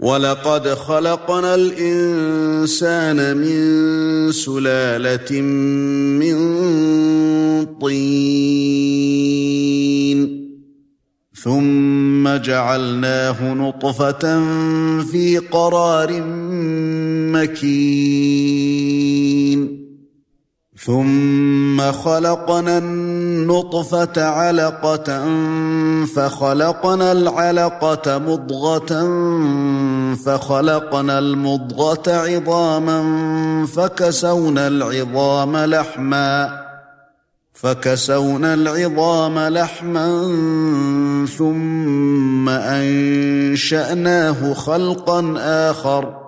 ولقد خلقنا الانسان من سلاله من طين ثم جعلناه نطفه في قرار مكين ثم خلقنا النطفة علقة فخلقنا العلقة مضغة فخلقنا المضغة عظاما فكسونا العظام لحما فكسونا العظام لحما ثم أنشأناه خلقا آخر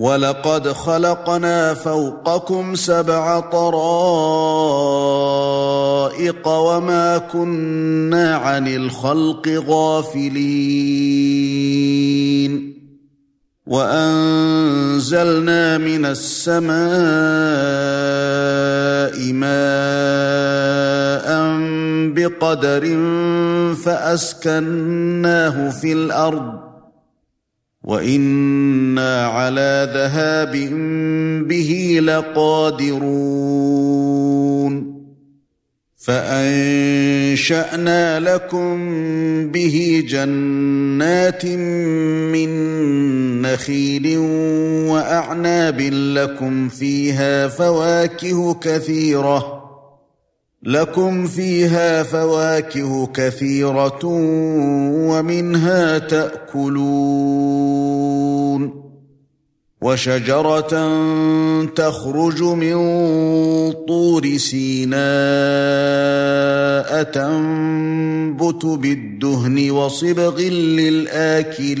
ولقد خلقنا فوقكم سبع طرائق وما كنا عن الخلق غافلين. وأنزلنا من السماء ماء بقدر فأسكناه في الأرض. وأنا على ذهاب به لقادرون فانشانا لكم به جنات من نخيل واعناب لكم فيها فواكه كثيره لكم فيها فواكه كثيرة ومنها تأكلون وشجرة تخرج من طور سيناء تنبت بالدهن وصبغ للآكلين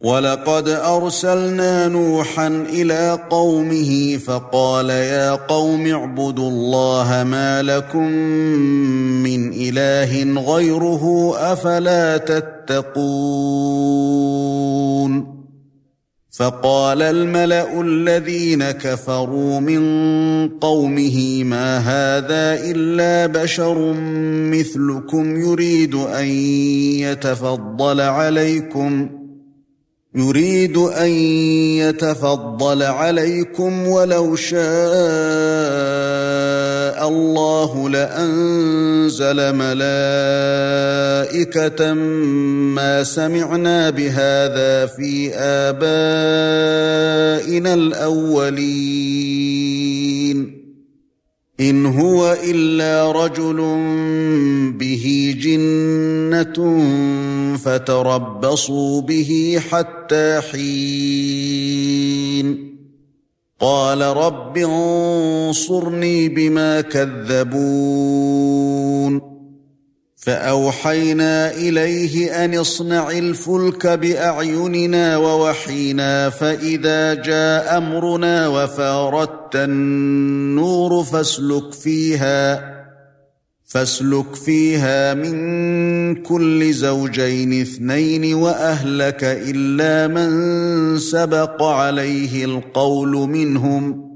ولقد أرسلنا نوحا إلى قومه فقال يا قوم اعبدوا الله ما لكم من إله غيره أفلا تتقون؟ فقال الملأ الذين كفروا من قومه ما هذا إلا بشر مثلكم يريد أن يتفضل عليكم يريد أن يتفضل عليكم ولو شاء الله لأنزل ملائكة ما سمعنا بهذا في آبائنا الأولين. إن هو إلا رجل به جنة فتربصوا به حتى حين. قال رب انصرني بما كذبون. فأوحينا إليه أن اصنع الفلك بأعيننا ووحينا فإذا جاء أمرنا وفاردت النور فاسلك فيها فاسلك فيها من كل زوجين اثنين وأهلك إلا من سبق عليه القول منهم.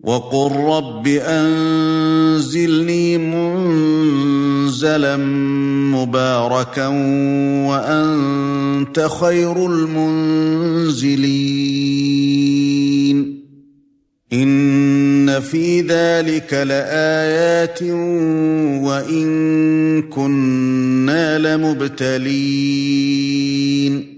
وقل رب أنزلني منزلا مباركا وأنت خير المنزلين. إن في ذلك لآيات وإن كنا لمبتلين.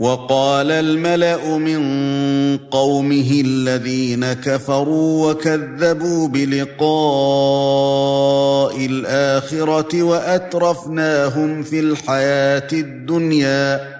وقال الملأ من قومه الذين كفروا وكذبوا بلقاء الآخرة وأترفناهم في الحياة الدنيا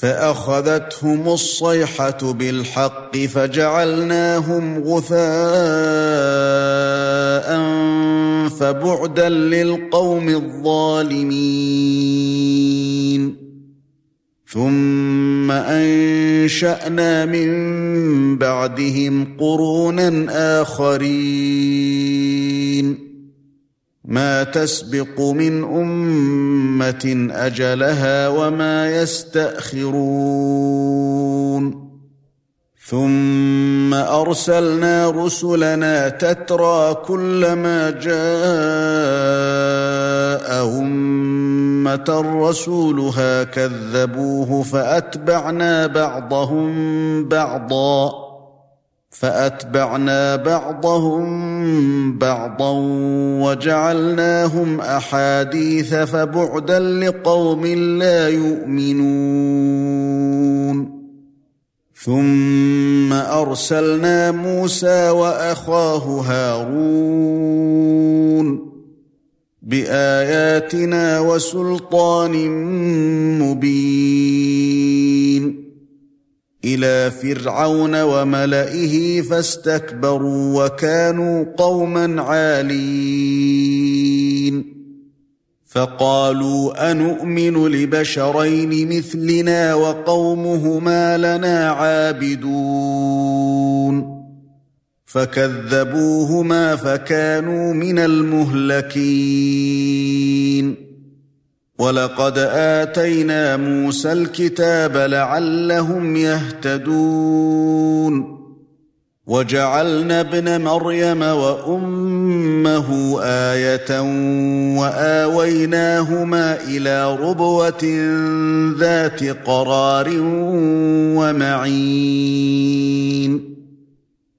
فأخذتهم الصيحة بالحق فجعلناهم غثاء فبعدا للقوم الظالمين. ثم أنشأنا من بعدهم قرونا آخرين. ما تسبق من أمة أجلها وما يستأخرون. ثم أرسلنا رسلنا تترى كلما جاء أمة رسولها كذبوه فأتبعنا بعضهم بعضا. فأتبعنا بعضهم بعضا وجعلناهم أحاديث فبعدا لقوم لا يؤمنون. ثم أرسلنا موسى وأخاه هارون بآياتنا وسلطان مبين. إلى فرعون وملئه فاستكبروا وكانوا قوما عالين. فقالوا انومن لبشرين مثلنا وقومهما لنا عابدون. فكذبوهما فكانوا من المهلكين. ولقد اتينا موسى الكتاب لعلهم يهتدون وجعلنا ابن مريم وامه إيه واويناهما إلى ربوه ذات قرار ومعين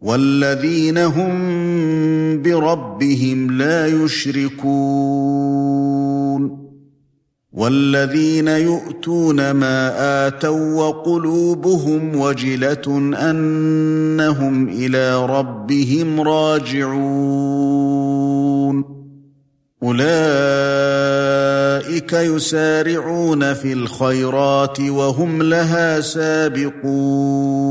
والذين هم بربهم لا يشركون والذين يؤتون ما اتوا وقلوبهم وجله انهم إلى ربهم راجعون اولئك يسارعون في الخيرات وهم لها سابقون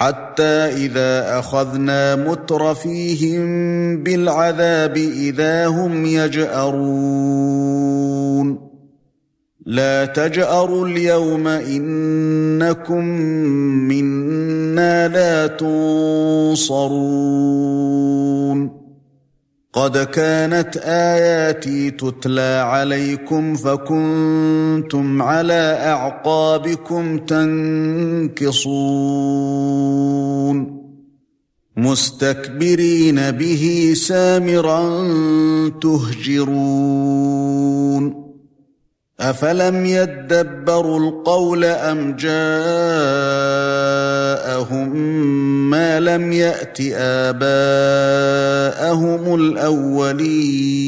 حتى إذا أخذنا مترفيهم بالعذاب إذا هم يجأرون. لا تجأروا اليوم إنكم منا لا تنصرون. قد كانت آياتي تتلى عليكم فكنتم على أعقابكم تنكصون. مستكبرين به سامرا تهجرون. افلم يدبروا القول ام جاءهم ما لم يات اباءهم الاولين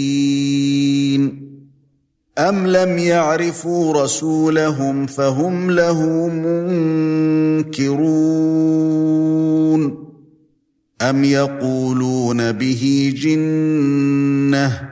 ام لم يعرفوا رسولهم فهم له منكرون ام يقولون به جنه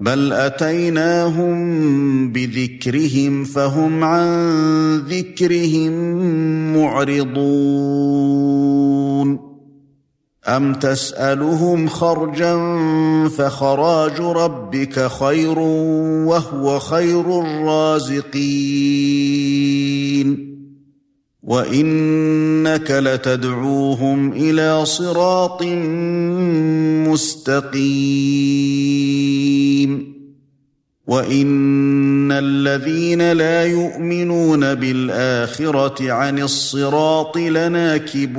بل اتيناهم بذكرهم فهم عن ذكرهم معرضون ام تسالهم خرجا فخراج ربك خير وهو خير الرازقين وانك لتدعوهم إلى صراط مستقيم وان الذين لا يؤمنون بالاخره عن الصراط لناكبون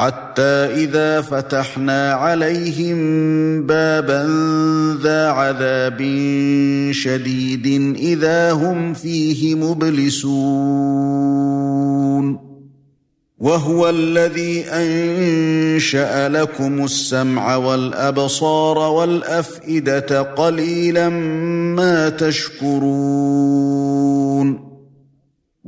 حتى إذا فتحنا عليهم بابا ذا عذاب شديد إذا هم فيه مبلسون. وهو الذي أنشأ لكم السمع والأبصار والأفئدة قليلا ما تشكرون.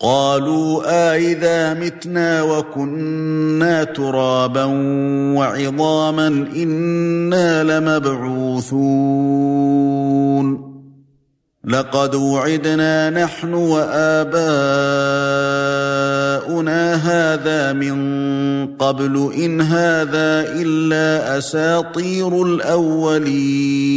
قالوا آإذا متنا وكنا ترابا وعظاما إنا لمبعوثون. لقد وعدنا نحن وآباؤنا هذا من قبل إن هذا إلا أساطير الأولين.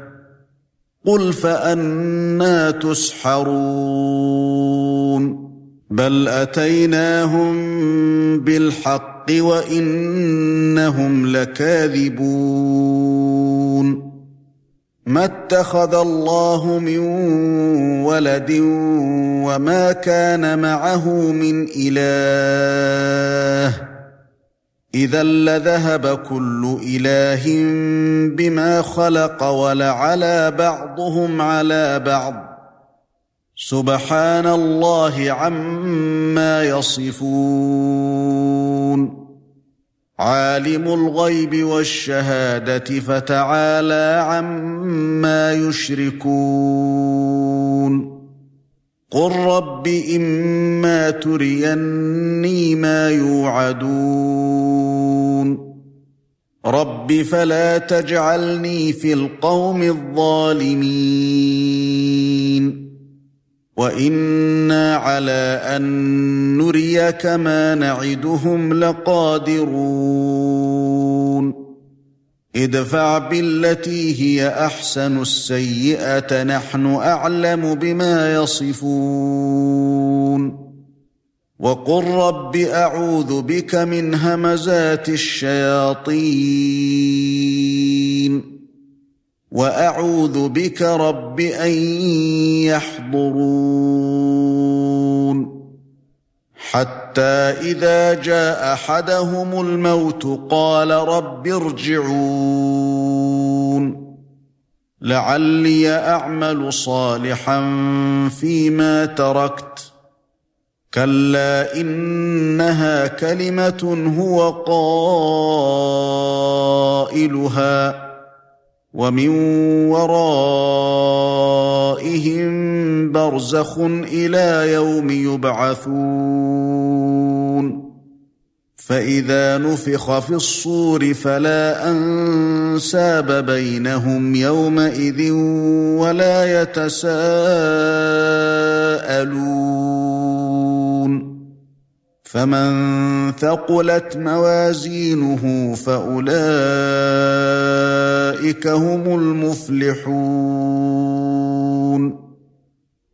قل فانا تسحرون بل اتيناهم بالحق وانهم لكاذبون ما اتخذ الله من ولد وما كان معه من اله إذا لذهب كل إله بما خلق ولعلى بعضهم على بعض. سبحان الله عما يصفون. عالم الغيب والشهادة فتعالى عما يشركون. قل رب اما تريني ما يوعدون رب فلا تجعلني في القوم الظالمين وأنا على ان نريك ما نعدهم لقادرون ادفع بالتي هي أحسن السيئة نحن أعلم بما يصفون. وقل رب أعوذ بك من همزات الشياطين. وأعوذ بك رب أن يحضرون. حتى إذا جاء أحدهم الموت قال رب ارجعون. لعلي أعمل صالحا فيما تركت. كلا إنها كلمة هو قائلها. ومن ورائهم برزخ إلى يوم يبعثون. فإذا نفخ في الصور فلا أنساب بينهم يومئذ ولا يتساءلون. فمن ثقلت موازينه فأولئك هم المفلحون.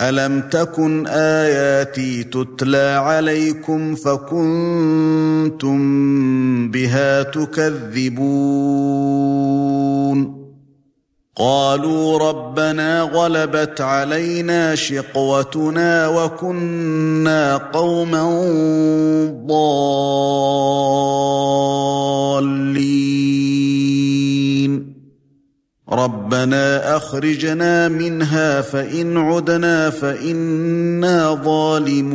ألم تكن آياتي تتلى عليكم فكنتم بها تكذبون؟ قالوا ربنا غلبت علينا شقوتنا وكنا قوما ضالين. ربنا أخرجنا منها فإن عدنا فإنا ظالمون.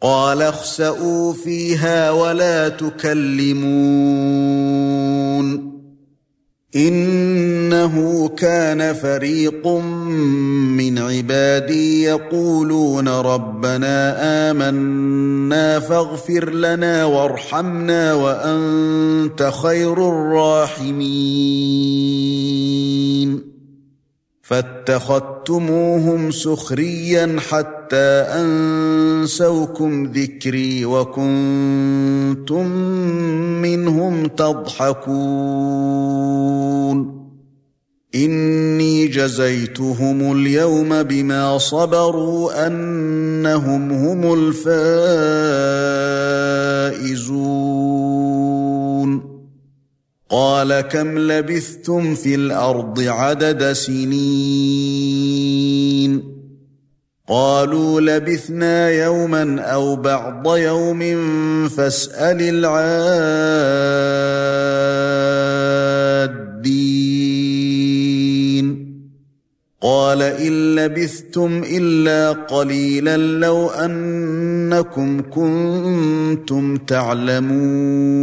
قال اخسئوا فيها ولا تكلمون. إنه كان فريق من عبادي يقولون ربنا آمنا فاغفر لنا وارحمنا وأنت خير الراحمين. فاتخذتموهم سخريا حتى أنسوكم ذكري وكنتم منهم تضحكون. إني جزيتهم اليوم بما صبروا أنهم هم الفائزون. قال كم لبثتم في الأرض عدد سنين؟ قالوا لبثنا يوما أو بعض يوم فاسأل العادين. قال إن لبثتم إلا قليلا لو أنكم كنتم تعلمون.